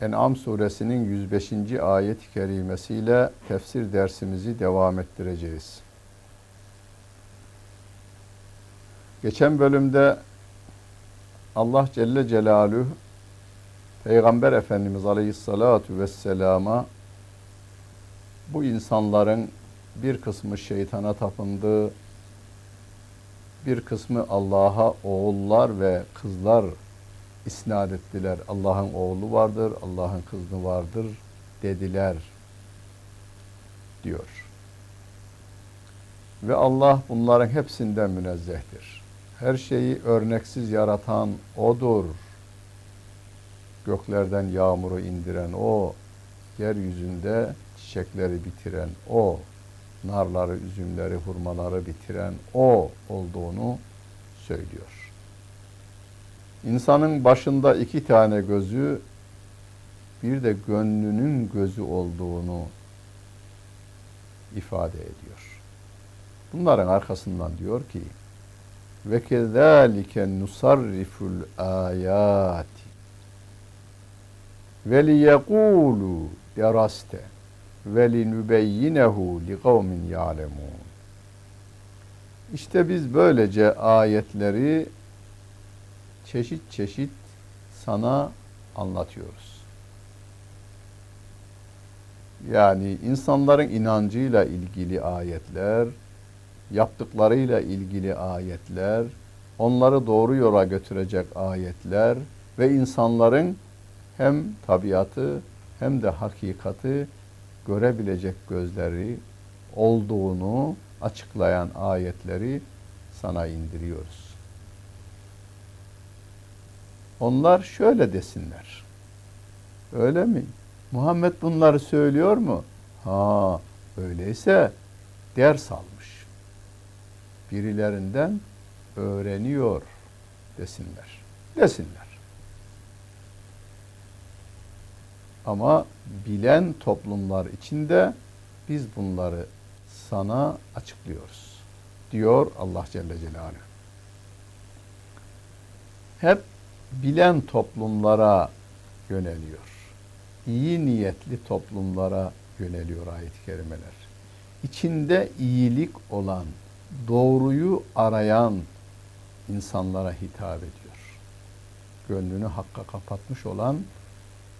En'am suresinin 105. ayet-i kerimesiyle tefsir dersimizi devam ettireceğiz. Geçen bölümde Allah Celle Celaluhu Peygamber Efendimiz Aleyhissalatu Vesselam'a bu insanların bir kısmı şeytana tapındı, bir kısmı Allah'a oğullar ve kızlar isnat ettiler. Allah'ın oğlu vardır, Allah'ın kızı vardır dediler diyor. Ve Allah bunların hepsinden münezzehtir. Her şeyi örneksiz yaratan O'dur. Göklerden yağmuru indiren O, yeryüzünde çiçekleri bitiren O, narları, üzümleri, hurmaları bitiren O olduğunu söylüyor. İnsanın başında iki tane gözü, bir de gönlünün gözü olduğunu ifade ediyor. Bunların arkasından diyor ki ve kezalike nusarriful ayati ve liyekulu deraste ve linübeyyinehu li kavmin. İşte biz böylece ayetleri çeşit çeşit sana anlatıyoruz. Yani insanların inancıyla ilgili ayetler, yaptıklarıyla ilgili ayetler, onları doğru yola götürecek ayetler ve insanların hem tabiatı hem de hakikati görebilecek gözleri olduğunu açıklayan ayetleri sana indiriyoruz. Onlar şöyle desinler. Öyle mi? Muhammed bunları söylüyor mu? Ha, öyleyse ders almış. Birilerinden öğreniyor desinler. Desinler. Ama bilen toplumlar içinde biz bunları sana açıklıyoruz. Diyor Allah Celle Celaluhu. Hep bilen toplumlara yöneliyor. İyi niyetli toplumlara yöneliyor ayet-i kerimeler. İçinde iyilik olan, doğruyu arayan insanlara hitap ediyor. Gönlünü hakka kapatmış olan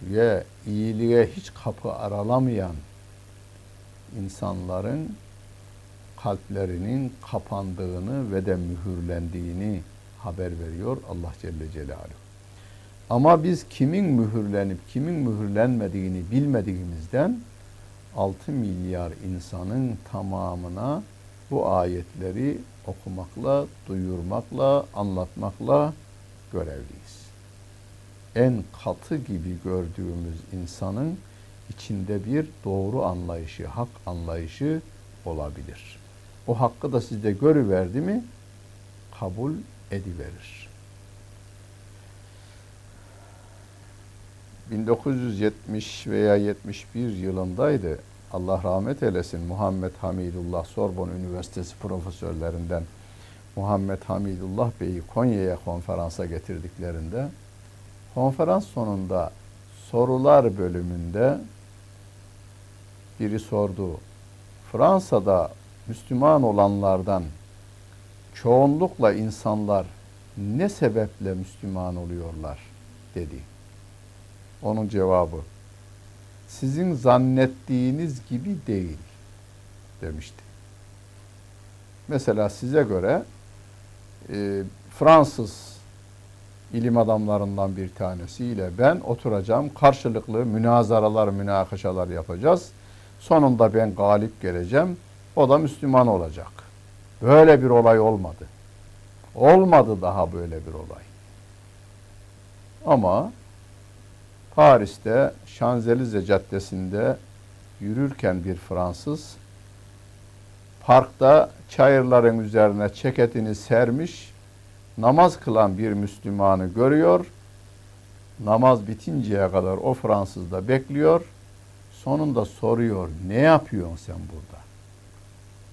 ve iyiliğe hiç kapı aralamayan insanların kalplerinin kapandığını ve de mühürlendiğini haber veriyor Allah Celle Celaluhu. Ama biz kimin mühürlenip kimin mühürlenmediğini bilmediğimizden 6 milyar insanın tamamına bu ayetleri okumakla, duyurmakla, anlatmakla görevliyiz. En katı gibi gördüğümüz insanın içinde bir doğru anlayışı, hak anlayışı olabilir. O hakkı da sizde görüverdi mi kabul ediverir. 1970 veya 71 yılındaydı. Allah rahmet eylesin Muhammed Hamidullah Sorbon Üniversitesi profesörlerinden Muhammed Hamidullah Bey'i Konya'ya konferansa getirdiklerinde konferans sonunda sorular bölümünde biri sordu. Fransa'da Müslüman olanlardan çoğunlukla insanlar ne sebeple Müslüman oluyorlar dedi. Onun cevabı sizin zannettiğiniz gibi değil demişti. Mesela size göre e, Fransız ilim adamlarından bir tanesiyle ben oturacağım. Karşılıklı münazaralar, münakaşalar yapacağız. Sonunda ben galip geleceğim. O da Müslüman olacak. Böyle bir olay olmadı. Olmadı daha böyle bir olay. Ama Paris'te Şanzelize Caddesi'nde yürürken bir Fransız parkta çayırların üzerine ceketini sermiş namaz kılan bir Müslümanı görüyor. Namaz bitinceye kadar o Fransız da bekliyor. Sonunda soruyor ne yapıyorsun sen burada?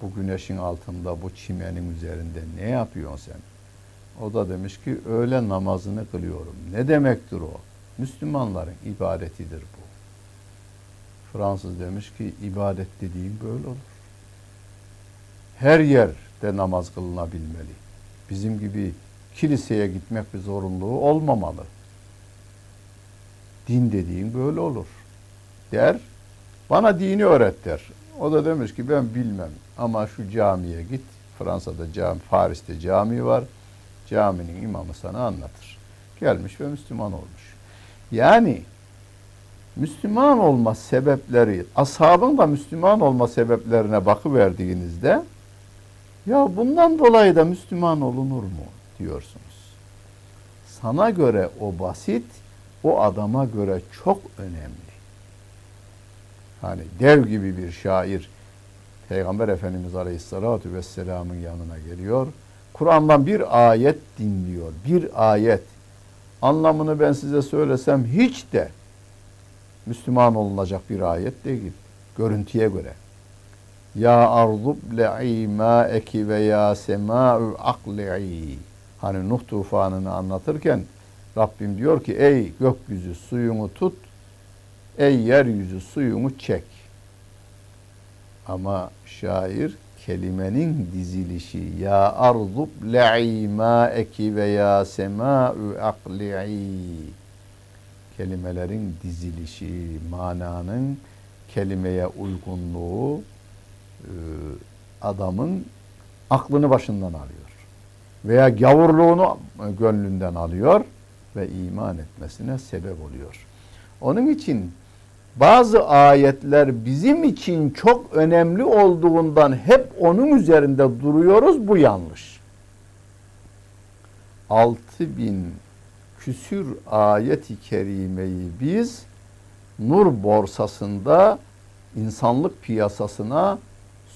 Bu güneşin altında, bu çimenin üzerinde ne yapıyorsun sen? O da demiş ki öğle namazını kılıyorum. Ne demektir o? Müslümanların ibadetidir bu. Fransız demiş ki ibadet dediğin böyle olur. Her yerde namaz kılınabilmeli. Bizim gibi kiliseye gitmek bir zorunluluğu olmamalı. Din dediğin böyle olur. Der, bana dini öğret der. O da demiş ki ben bilmem ama şu camiye git. Fransa'da cami, Paris'te cami var. Caminin imamı sana anlatır. Gelmiş ve Müslüman olmuş. Yani Müslüman olma sebepleri, ashabın da Müslüman olma sebeplerine bakıverdiğinizde ya bundan dolayı da Müslüman olunur mu diyorsunuz. Sana göre o basit, o adama göre çok önemli. Hani dev gibi bir şair Peygamber Efendimiz Aleyhisselatü Vesselam'ın yanına geliyor. Kur'an'dan bir ayet dinliyor. Bir ayet. Anlamını ben size söylesem hiç de Müslüman olunacak bir ayet değil. Görüntüye göre. Ya arzub le'i ma'eki ve ya sema'u akli'i. Hani Nuh tufanını anlatırken Rabbim diyor ki ey gökyüzü suyunu tut, ey yeryüzü suyunu çek. Ama şair kelimenin dizilişi ya arzub le'i ma'eki ve ya sema'u akli'i kelimelerin dizilişi, mananın kelimeye uygunluğu e, adamın aklını başından alıyor. Veya gavurluğunu gönlünden alıyor ve iman etmesine sebep oluyor. Onun için bazı ayetler bizim için çok önemli olduğundan hep onun üzerinde duruyoruz. Bu yanlış. 6000 küsür ayeti kerimeyi biz nur borsasında insanlık piyasasına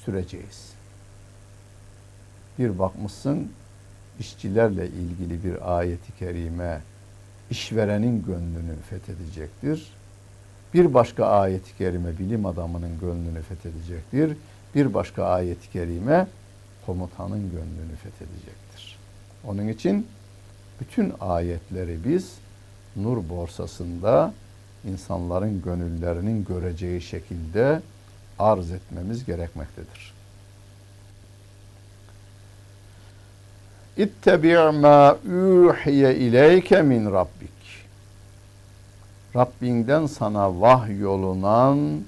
süreceğiz. Bir bakmışsın işçilerle ilgili bir ayeti kerime işverenin gönlünü fethedecektir. Bir başka ayet-i kerime bilim adamının gönlünü fethedecektir. Bir başka ayet-i kerime komutanın gönlünü fethedecektir. Onun için bütün ayetleri biz nur borsasında insanların gönüllerinin göreceği şekilde arz etmemiz gerekmektedir. İttebi' ma uhiye ileyke min rabbik. Rabbinden sana vahyolunan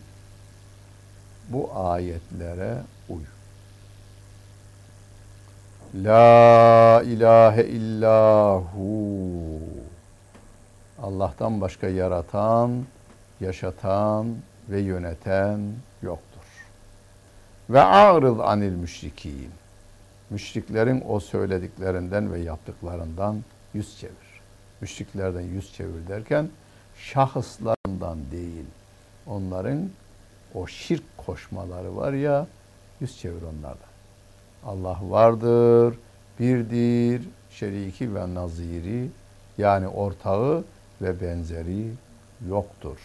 bu ayetlere uy. La ilahe illahu. Allah'tan başka yaratan, yaşatan ve yöneten yoktur. Ve a'rız anil müşrikin. Müşriklerin o söylediklerinden ve yaptıklarından yüz çevir. Müşriklerden yüz çevir derken şahıslarından değil, onların o şirk koşmaları var ya, yüz çevir onlardan. Allah vardır, birdir, şeriki ve naziri yani ortağı ve benzeri yoktur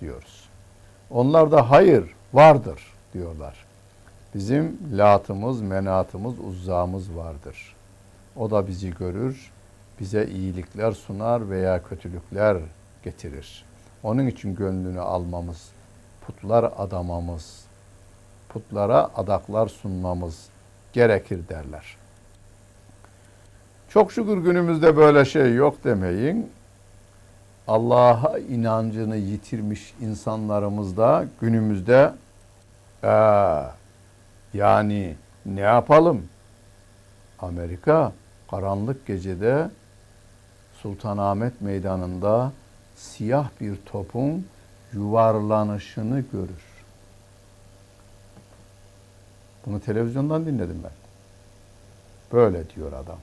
diyoruz. Onlar da hayır vardır diyorlar. Bizim latımız, menatımız, uzzamız vardır. O da bizi görür, bize iyilikler sunar veya kötülükler getirir. Onun için gönlünü almamız, putlar adamamız, putlara adaklar sunmamız gerekir derler. Çok şükür günümüzde böyle şey yok demeyin. Allah'a inancını yitirmiş insanlarımız da günümüzde ee, yani ne yapalım? Amerika karanlık gecede Sultanahmet Meydanı'nda siyah bir topun yuvarlanışını görür. Bunu televizyondan dinledim ben. Böyle diyor adam.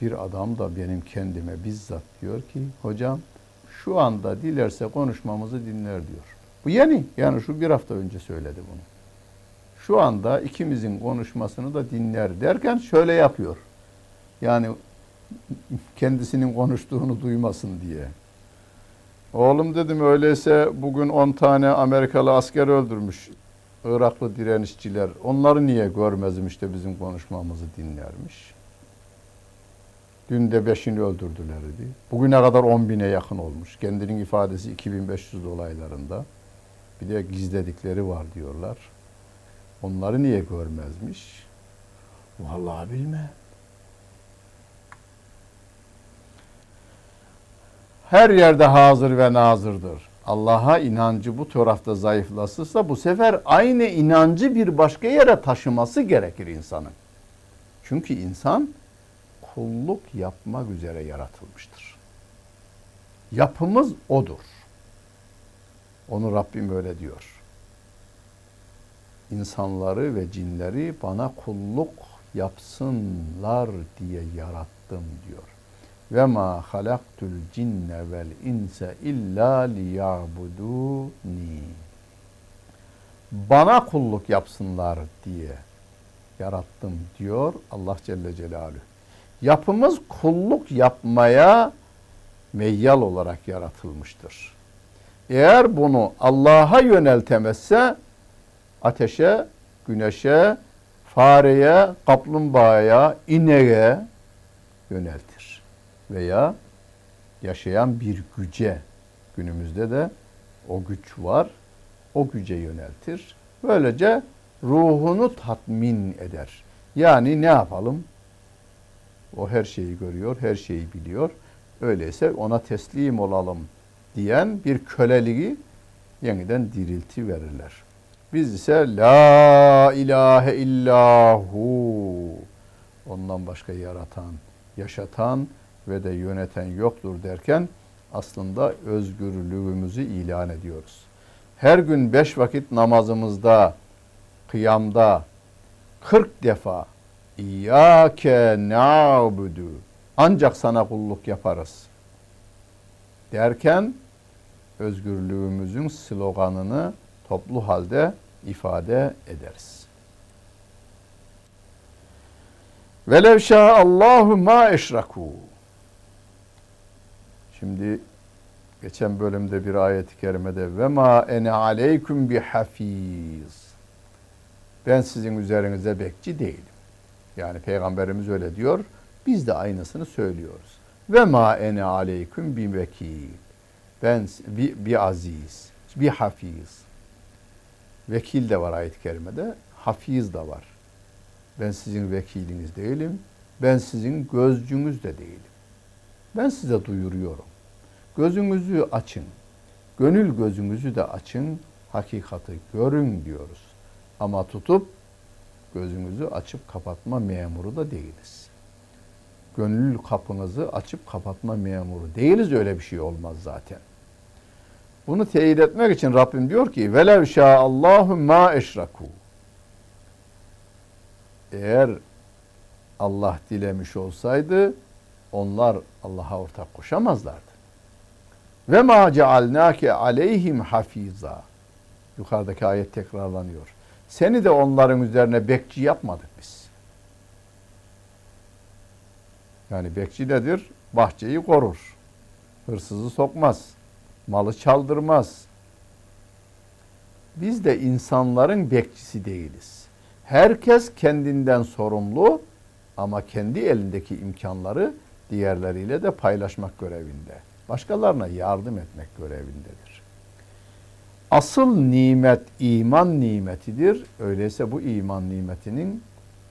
Bir adam da benim kendime bizzat diyor ki hocam şu anda dilerse konuşmamızı dinler diyor. Bu yeni. Yani şu bir hafta önce söyledi bunu. Şu anda ikimizin konuşmasını da dinler derken şöyle yapıyor. Yani kendisinin konuştuğunu duymasın diye. Oğlum dedim öyleyse bugün 10 tane Amerikalı asker öldürmüş Iraklı direnişçiler. Onları niye görmezmiş de bizim konuşmamızı dinlermiş. Dün de beşini öldürdüler dedi. Bugüne kadar 10 bine yakın olmuş. Kendinin ifadesi 2500 dolaylarında. Bir de gizledikleri var diyorlar. Onları niye görmezmiş? Vallahi bilmem. Her yerde hazır ve nazırdır. Allah'a inancı bu tarafta zayıflasırsa bu sefer aynı inancı bir başka yere taşıması gerekir insanın. Çünkü insan kulluk yapmak üzere yaratılmıştır. Yapımız odur. Onu Rabbim öyle diyor. İnsanları ve cinleri bana kulluk yapsınlar diye yarattım diyor. Ve ma halaktul cinne vel inse illa liyabuduni. Bana kulluk yapsınlar diye yarattım diyor Allah Celle Celaluhu. Yapımız kulluk yapmaya meyyal olarak yaratılmıştır. Eğer bunu Allah'a yöneltemezse ateşe, güneşe, fareye, kaplumbağaya, ineğe yöneltir. Veya yaşayan bir güce, günümüzde de o güç var, o güce yöneltir. Böylece ruhunu tatmin eder. Yani ne yapalım? O her şeyi görüyor, her şeyi biliyor. Öyleyse ona teslim olalım diyen bir köleliği yeniden dirilti verirler. Biz ise la ilahe illahu ondan başka yaratan, yaşatan ve de yöneten yoktur derken aslında özgürlüğümüzü ilan ediyoruz. Her gün beş vakit namazımızda, kıyamda 40 defa İyyâke na'budu ancak sana kulluk yaparız derken özgürlüğümüzün sloganını toplu halde ifade ederiz. Velev Allahu ma eşraku. Şimdi geçen bölümde bir ayet-i kerimede ve ma ene aleyküm bi hafiz. Ben sizin üzerinize bekçi değilim. Yani peygamberimiz öyle diyor. Biz de aynısını söylüyoruz. Ve ma ene aleyküm bi vekil. Ben bir, bir aziz, bir hafiz. Vekil de var ayet-i kerimede, hafiz de var. Ben sizin vekiliniz değilim, ben sizin gözcünüz de değilim. Ben size duyuruyorum. Gözünüzü açın, gönül gözünüzü de açın, hakikati görün diyoruz. Ama tutup gözünüzü açıp kapatma memuru da değiliz. Gönül kapınızı açıp kapatma memuru değiliz öyle bir şey olmaz zaten. Bunu teyit etmek için Rabbim diyor ki velev Allahu ma eşraku. Eğer Allah dilemiş olsaydı onlar Allah'a ortak koşamazlardı. Ve ma cealnake aleyhim hafiza. Yukarıdaki ayet tekrarlanıyor. Seni de onların üzerine bekçi yapmadık biz. Yani bekçi nedir? Bahçeyi korur. Hırsızı sokmaz. Malı çaldırmaz. Biz de insanların bekçisi değiliz. Herkes kendinden sorumlu ama kendi elindeki imkanları diğerleriyle de paylaşmak görevinde. Başkalarına yardım etmek görevindedir. Asıl nimet iman nimetidir. Öyleyse bu iman nimetinin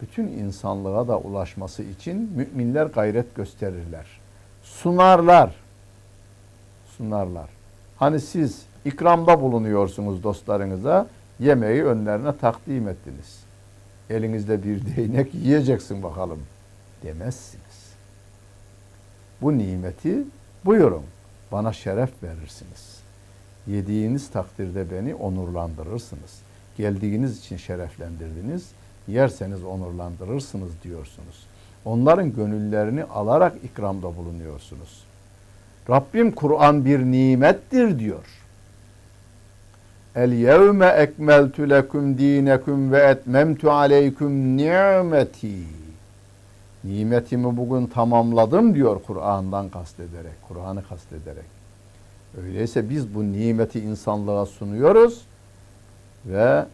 bütün insanlığa da ulaşması için müminler gayret gösterirler. Sunarlar. Sunarlar. Hani siz ikramda bulunuyorsunuz dostlarınıza, yemeği önlerine takdim ettiniz. Elinizde bir değnek yiyeceksin bakalım demezsiniz. Bu nimeti buyurun bana şeref verirsiniz. Yediğiniz takdirde beni onurlandırırsınız. Geldiğiniz için şereflendirdiniz. Yerseniz onurlandırırsınız diyorsunuz. Onların gönüllerini alarak ikramda bulunuyorsunuz. Rabbim Kur'an bir nimettir diyor. El yevme ekmeltu lekum dinekum ve etmemtu aleykum ni'meti. Nimetimi bugün tamamladım diyor Kur'an'dan kastederek, Kur'an'ı kastederek. Öyleyse biz bu nimeti insanlığa sunuyoruz ve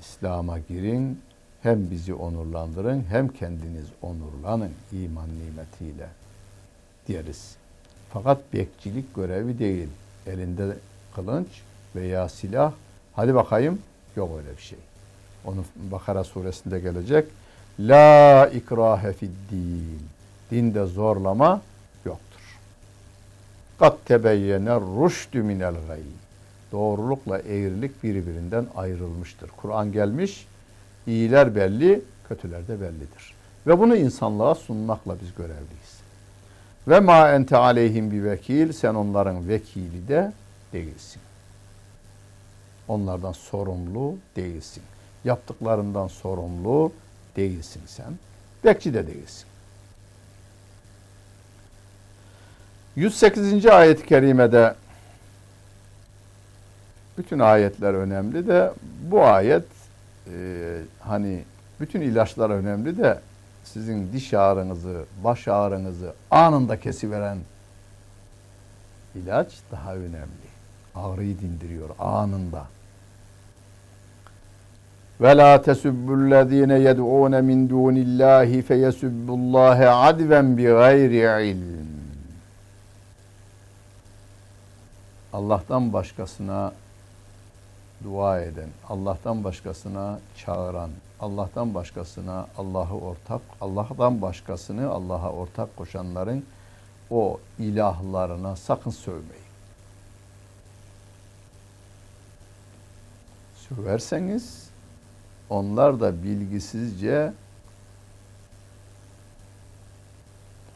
İslam'a girin, hem bizi onurlandırın hem kendiniz onurlanın iman nimetiyle deriz. Fakat bekçilik görevi değil. Elinde kılınç veya silah. Hadi bakayım. Yok öyle bir şey. Onun Bakara suresinde gelecek. La ikrahe din. Dinde zorlama yoktur. Kat tebeyyene rüştü minel gay. Doğrulukla eğrilik birbirinden ayrılmıştır. Kur'an gelmiş, iyiler belli, kötüler de bellidir. Ve bunu insanlığa sunmakla biz görevliyiz. Ve ma ente aleyhim bir vekil, sen onların vekili de değilsin. Onlardan sorumlu değilsin. Yaptıklarından sorumlu değilsin sen. Bekçi de değilsin. 108. ayet-i kerimede bütün ayetler önemli de bu ayet e, hani bütün ilaçlar önemli de sizin diş ağrınızı, baş ağrınızı anında kesiveren ilaç daha önemli. Ağrıyı dindiriyor anında. Ve la tesubbullezine yed'un min dunillahi feyesubbullaha adven bi gayri ilm. Allah'tan başkasına dua eden, Allah'tan başkasına çağıran, Allah'tan başkasına Allah'ı ortak, Allah'tan başkasını Allah'a ortak koşanların o ilahlarına sakın sövmeyin. Söverseniz onlar da bilgisizce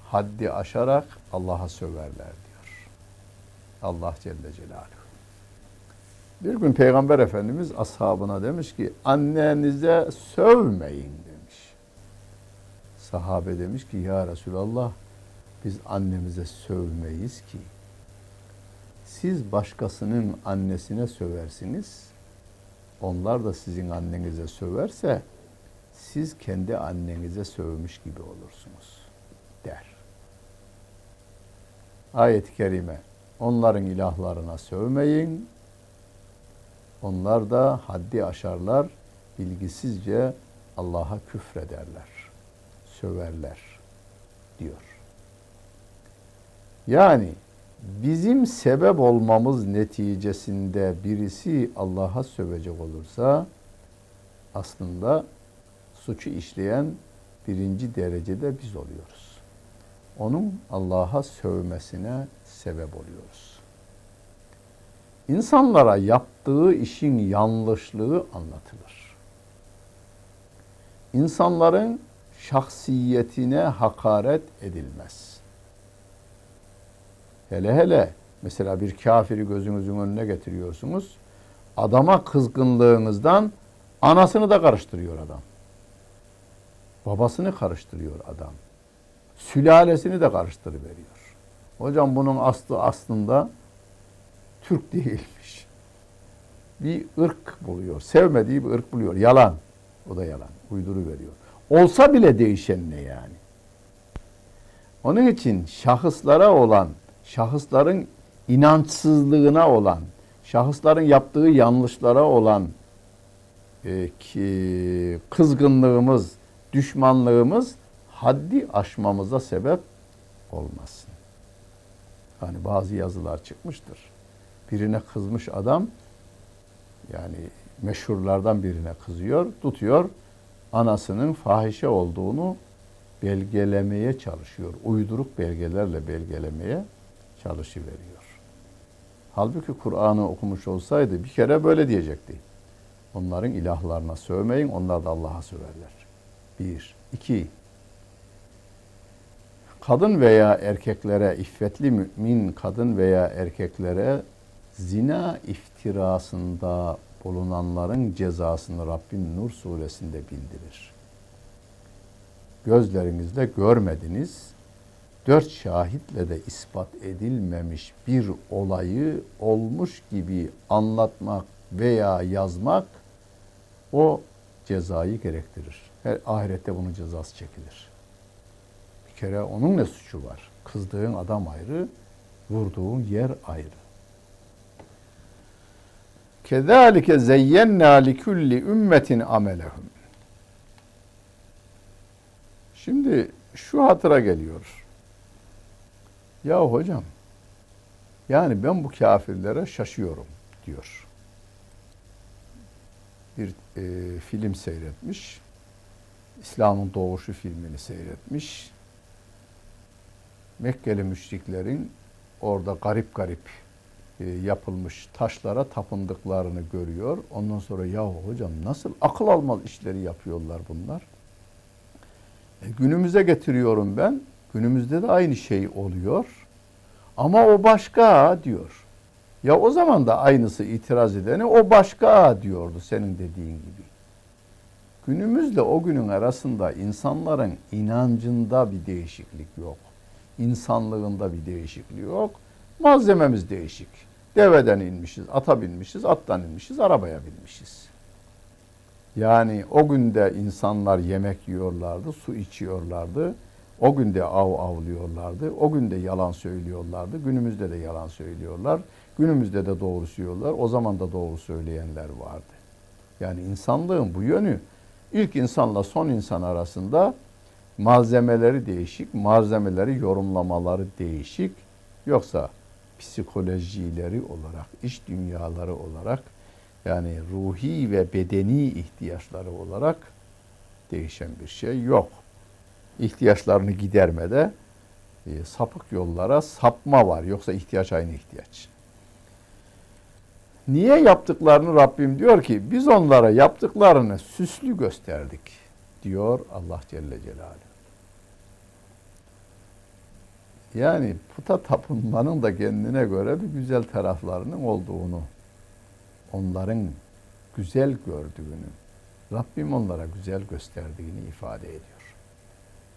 haddi aşarak Allah'a söverler diyor. Allah Celle Celaluhu. Bir gün Peygamber Efendimiz ashabına demiş ki annenize sövmeyin demiş. Sahabe demiş ki ya Resulallah biz annemize sövmeyiz ki. Siz başkasının annesine söversiniz. Onlar da sizin annenize söverse siz kendi annenize sövmüş gibi olursunuz der. Ayet-i kerime onların ilahlarına sövmeyin onlar da haddi aşarlar, bilgisizce Allah'a küfrederler, söverler diyor. Yani bizim sebep olmamız neticesinde birisi Allah'a sövecek olursa aslında suçu işleyen birinci derecede biz oluyoruz. Onun Allah'a sövmesine sebep oluyoruz insanlara yaptığı işin yanlışlığı anlatılır. İnsanların şahsiyetine hakaret edilmez. Hele hele mesela bir kafiri gözünüzün önüne getiriyorsunuz. Adama kızgınlığınızdan anasını da karıştırıyor adam. Babasını karıştırıyor adam. Sülalesini de karıştırıveriyor. Hocam bunun aslı aslında Türk değilmiş. Bir ırk buluyor. Sevmediği bir ırk buluyor. Yalan. O da yalan. Uyduru veriyor. Olsa bile değişen ne yani? Onun için şahıslara olan, şahısların inançsızlığına olan, şahısların yaptığı yanlışlara olan e, ki, kızgınlığımız, düşmanlığımız haddi aşmamıza sebep olmasın. Hani bazı yazılar çıkmıştır birine kızmış adam yani meşhurlardan birine kızıyor, tutuyor. Anasının fahişe olduğunu belgelemeye çalışıyor. Uyduruk belgelerle belgelemeye çalışıveriyor. Halbuki Kur'an'ı okumuş olsaydı bir kere böyle diyecekti. Onların ilahlarına sövmeyin, onlar da Allah'a söverler. Bir. iki. Kadın veya erkeklere, iffetli mümin kadın veya erkeklere zina iftirasında bulunanların cezasını Rabbim Nur suresinde bildirir. Gözlerinizle görmediniz, dört şahitle de ispat edilmemiş bir olayı olmuş gibi anlatmak veya yazmak o cezayı gerektirir. Her ahirette bunun cezası çekilir. Bir kere onun ne suçu var? Kızdığın adam ayrı, vurduğun yer ayrı. Kezalike zeyyenna li kulli ümmetin amelehum. Şimdi şu hatıra geliyor. Ya hocam, yani ben bu kafirlere şaşıyorum diyor. Bir e, film seyretmiş. İslam'ın doğuşu filmini seyretmiş. Mekkeli müşriklerin orada garip garip e, yapılmış taşlara tapındıklarını görüyor. Ondan sonra ya hocam nasıl akıl almaz işleri yapıyorlar bunlar. E, günümüze getiriyorum ben. Günümüzde de aynı şey oluyor. Ama o başka diyor. Ya o zaman da aynısı itiraz edeni o başka diyordu senin dediğin gibi. Günümüzle o günün arasında insanların inancında bir değişiklik yok. İnsanlığında bir değişiklik yok. Malzememiz değişik. Deveden inmişiz, ata binmişiz, attan inmişiz, arabaya binmişiz. Yani o günde insanlar yemek yiyorlardı, su içiyorlardı. O günde av avlıyorlardı. O günde yalan söylüyorlardı. Günümüzde de yalan söylüyorlar. Günümüzde de doğru söylüyorlar. O zaman da doğru söyleyenler vardı. Yani insanlığın bu yönü ilk insanla son insan arasında malzemeleri değişik, malzemeleri yorumlamaları değişik. Yoksa psikolojileri olarak, iş dünyaları olarak yani ruhi ve bedeni ihtiyaçları olarak değişen bir şey yok. İhtiyaçlarını gidermede e, sapık yollara sapma var. Yoksa ihtiyaç aynı ihtiyaç. Niye yaptıklarını Rabbim diyor ki biz onlara yaptıklarını süslü gösterdik diyor Allah Celle Celaluhu. Yani puta tapınmanın da kendine göre bir güzel taraflarının olduğunu, onların güzel gördüğünü, Rabbim onlara güzel gösterdiğini ifade ediyor.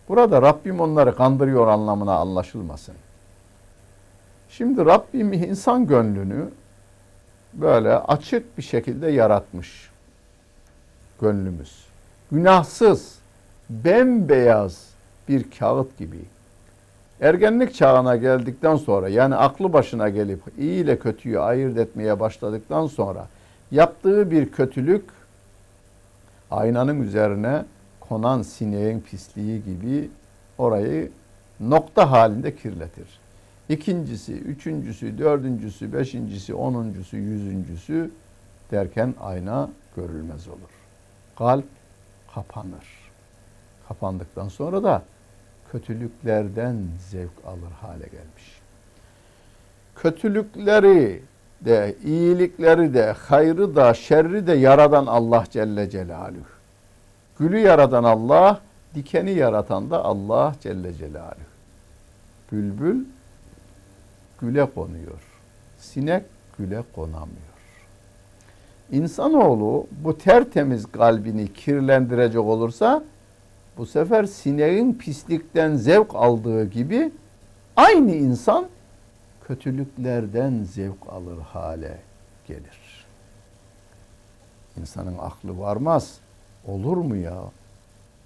Burada Rabbim onları kandırıyor anlamına anlaşılmasın. Şimdi Rabbim insan gönlünü böyle açık bir şekilde yaratmış. Gönlümüz. Günahsız, bembeyaz bir kağıt gibi Ergenlik çağına geldikten sonra yani aklı başına gelip iyi ile kötüyü ayırt etmeye başladıktan sonra yaptığı bir kötülük aynanın üzerine konan sineğin pisliği gibi orayı nokta halinde kirletir. İkincisi, üçüncüsü, dördüncüsü, beşincisi, onuncusu, yüzüncüsü derken ayna görülmez olur. Kalp kapanır. Kapandıktan sonra da kötülüklerden zevk alır hale gelmiş. Kötülükleri de, iyilikleri de, hayrı da, şerri de yaradan Allah Celle Celaluhu. Gülü yaradan Allah, dikeni yaratan da Allah Celle Celaluhu. Bülbül güle konuyor. Sinek güle konamıyor. İnsanoğlu bu tertemiz kalbini kirlendirecek olursa bu sefer sineğin pislikten zevk aldığı gibi aynı insan kötülüklerden zevk alır hale gelir. İnsanın aklı varmaz. Olur mu ya?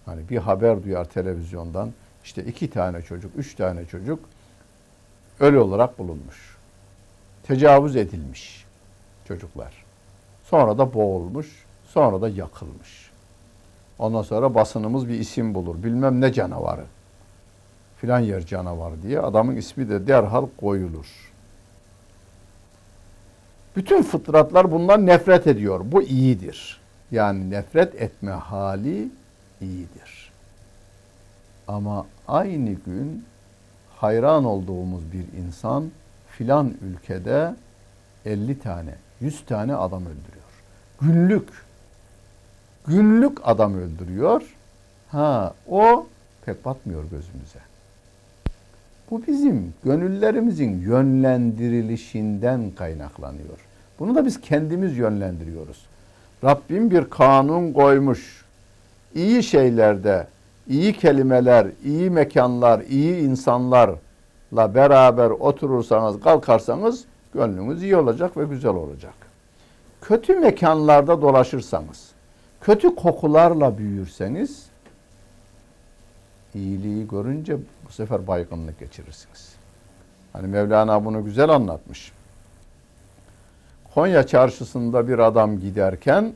Hani bir haber duyar televizyondan işte iki tane çocuk, üç tane çocuk ölü olarak bulunmuş. Tecavüz edilmiş çocuklar. Sonra da boğulmuş, sonra da yakılmış. Ondan sonra basınımız bir isim bulur. Bilmem ne canavarı. Filan yer canavarı diye adamın ismi de derhal koyulur. Bütün fıtratlar bundan nefret ediyor. Bu iyidir. Yani nefret etme hali iyidir. Ama aynı gün hayran olduğumuz bir insan filan ülkede 50 tane, 100 tane adam öldürüyor. Günlük günlük adam öldürüyor. Ha o pek batmıyor gözümüze. Bu bizim gönüllerimizin yönlendirilişinden kaynaklanıyor. Bunu da biz kendimiz yönlendiriyoruz. Rabbim bir kanun koymuş. İyi şeylerde, iyi kelimeler, iyi mekanlar, iyi insanlarla beraber oturursanız, kalkarsanız gönlünüz iyi olacak ve güzel olacak. Kötü mekanlarda dolaşırsanız, kötü kokularla büyürseniz iyiliği görünce bu sefer baygınlık geçirirsiniz. Hani Mevlana bunu güzel anlatmış. Konya çarşısında bir adam giderken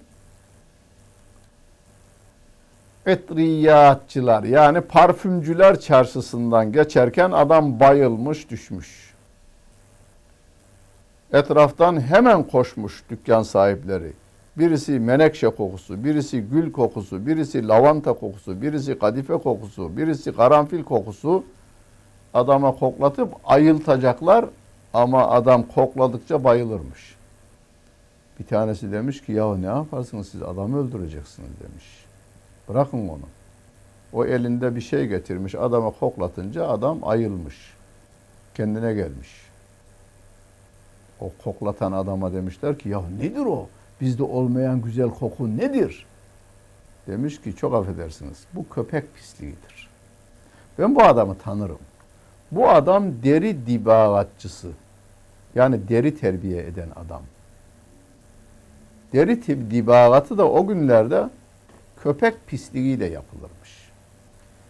etriyatçılar yani parfümcüler çarşısından geçerken adam bayılmış düşmüş. Etraftan hemen koşmuş dükkan sahipleri. Birisi menekşe kokusu, birisi gül kokusu, birisi lavanta kokusu, birisi kadife kokusu, birisi karanfil kokusu adama koklatıp ayıltacaklar ama adam kokladıkça bayılırmış. Bir tanesi demiş ki ya ne yaparsınız siz adamı öldüreceksiniz demiş. Bırakın onu. O elinde bir şey getirmiş adama koklatınca adam ayılmış. Kendine gelmiş. O koklatan adama demişler ki ya nedir o? Bizde olmayan güzel koku nedir? Demiş ki çok affedersiniz bu köpek pisliğidir. Ben bu adamı tanırım. Bu adam deri dibagatçısı. Yani deri terbiye eden adam. Deri tip dibagatı da o günlerde köpek pisliğiyle yapılırmış.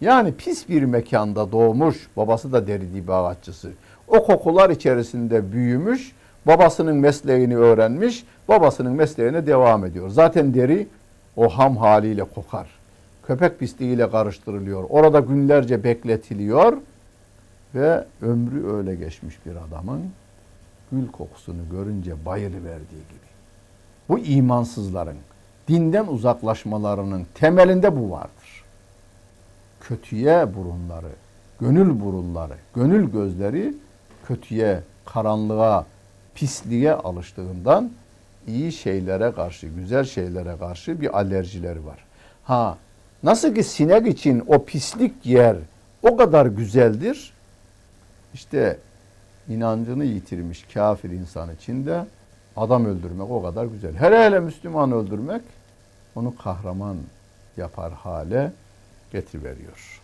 Yani pis bir mekanda doğmuş, babası da deri dibagatçısı. O kokular içerisinde büyümüş, babasının mesleğini öğrenmiş, babasının mesleğine devam ediyor. Zaten deri o ham haliyle kokar. Köpek pisliğiyle karıştırılıyor. Orada günlerce bekletiliyor ve ömrü öyle geçmiş bir adamın gül kokusunu görünce bayılıverdiği gibi. Bu imansızların dinden uzaklaşmalarının temelinde bu vardır. Kötüye burunları, gönül burunları, gönül gözleri kötüye, karanlığa, pisliğe alıştığından iyi şeylere karşı, güzel şeylere karşı bir alerjileri var. Ha, nasıl ki sinek için o pislik yer o kadar güzeldir. İşte inancını yitirmiş kafir insan için de adam öldürmek o kadar güzel. Hele hele Müslüman öldürmek onu kahraman yapar hale getiriveriyor.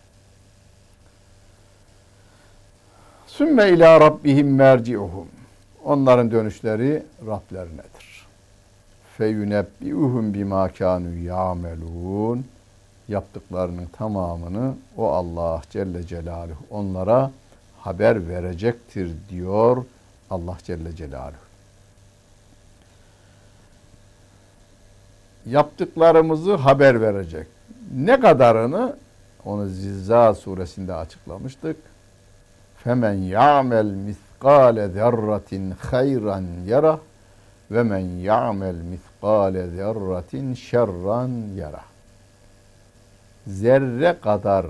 Sümme ila rabbihim merci'uhum. Onların dönüşleri Rablerinedir. Feyunebbi'uhum bima kanu ya'melun. Yaptıklarının tamamını o Allah Celle Celaluhu onlara haber verecektir diyor Allah Celle Celaluhu. Yaptıklarımızı haber verecek. Ne kadarını onu Zilzal suresinde açıklamıştık. Femen ya'mel miskale zerratin hayran yara ve men ya'mel miskale zerratin şerran yara. Zerre kadar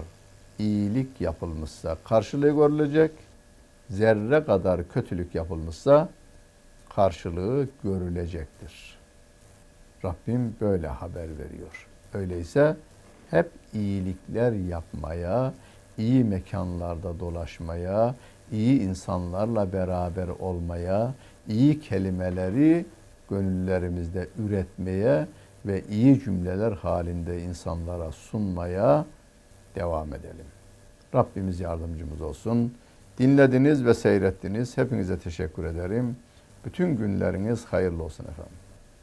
iyilik yapılmışsa karşılığı görülecek. Zerre kadar kötülük yapılmışsa karşılığı görülecektir. Rabbim böyle haber veriyor. Öyleyse hep iyilikler yapmaya, iyi mekanlarda dolaşmaya, iyi insanlarla beraber olmaya, iyi kelimeleri gönüllerimizde üretmeye ve iyi cümleler halinde insanlara sunmaya devam edelim. Rabbimiz yardımcımız olsun. Dinlediniz ve seyrettiniz. Hepinize teşekkür ederim. Bütün günleriniz hayırlı olsun efendim.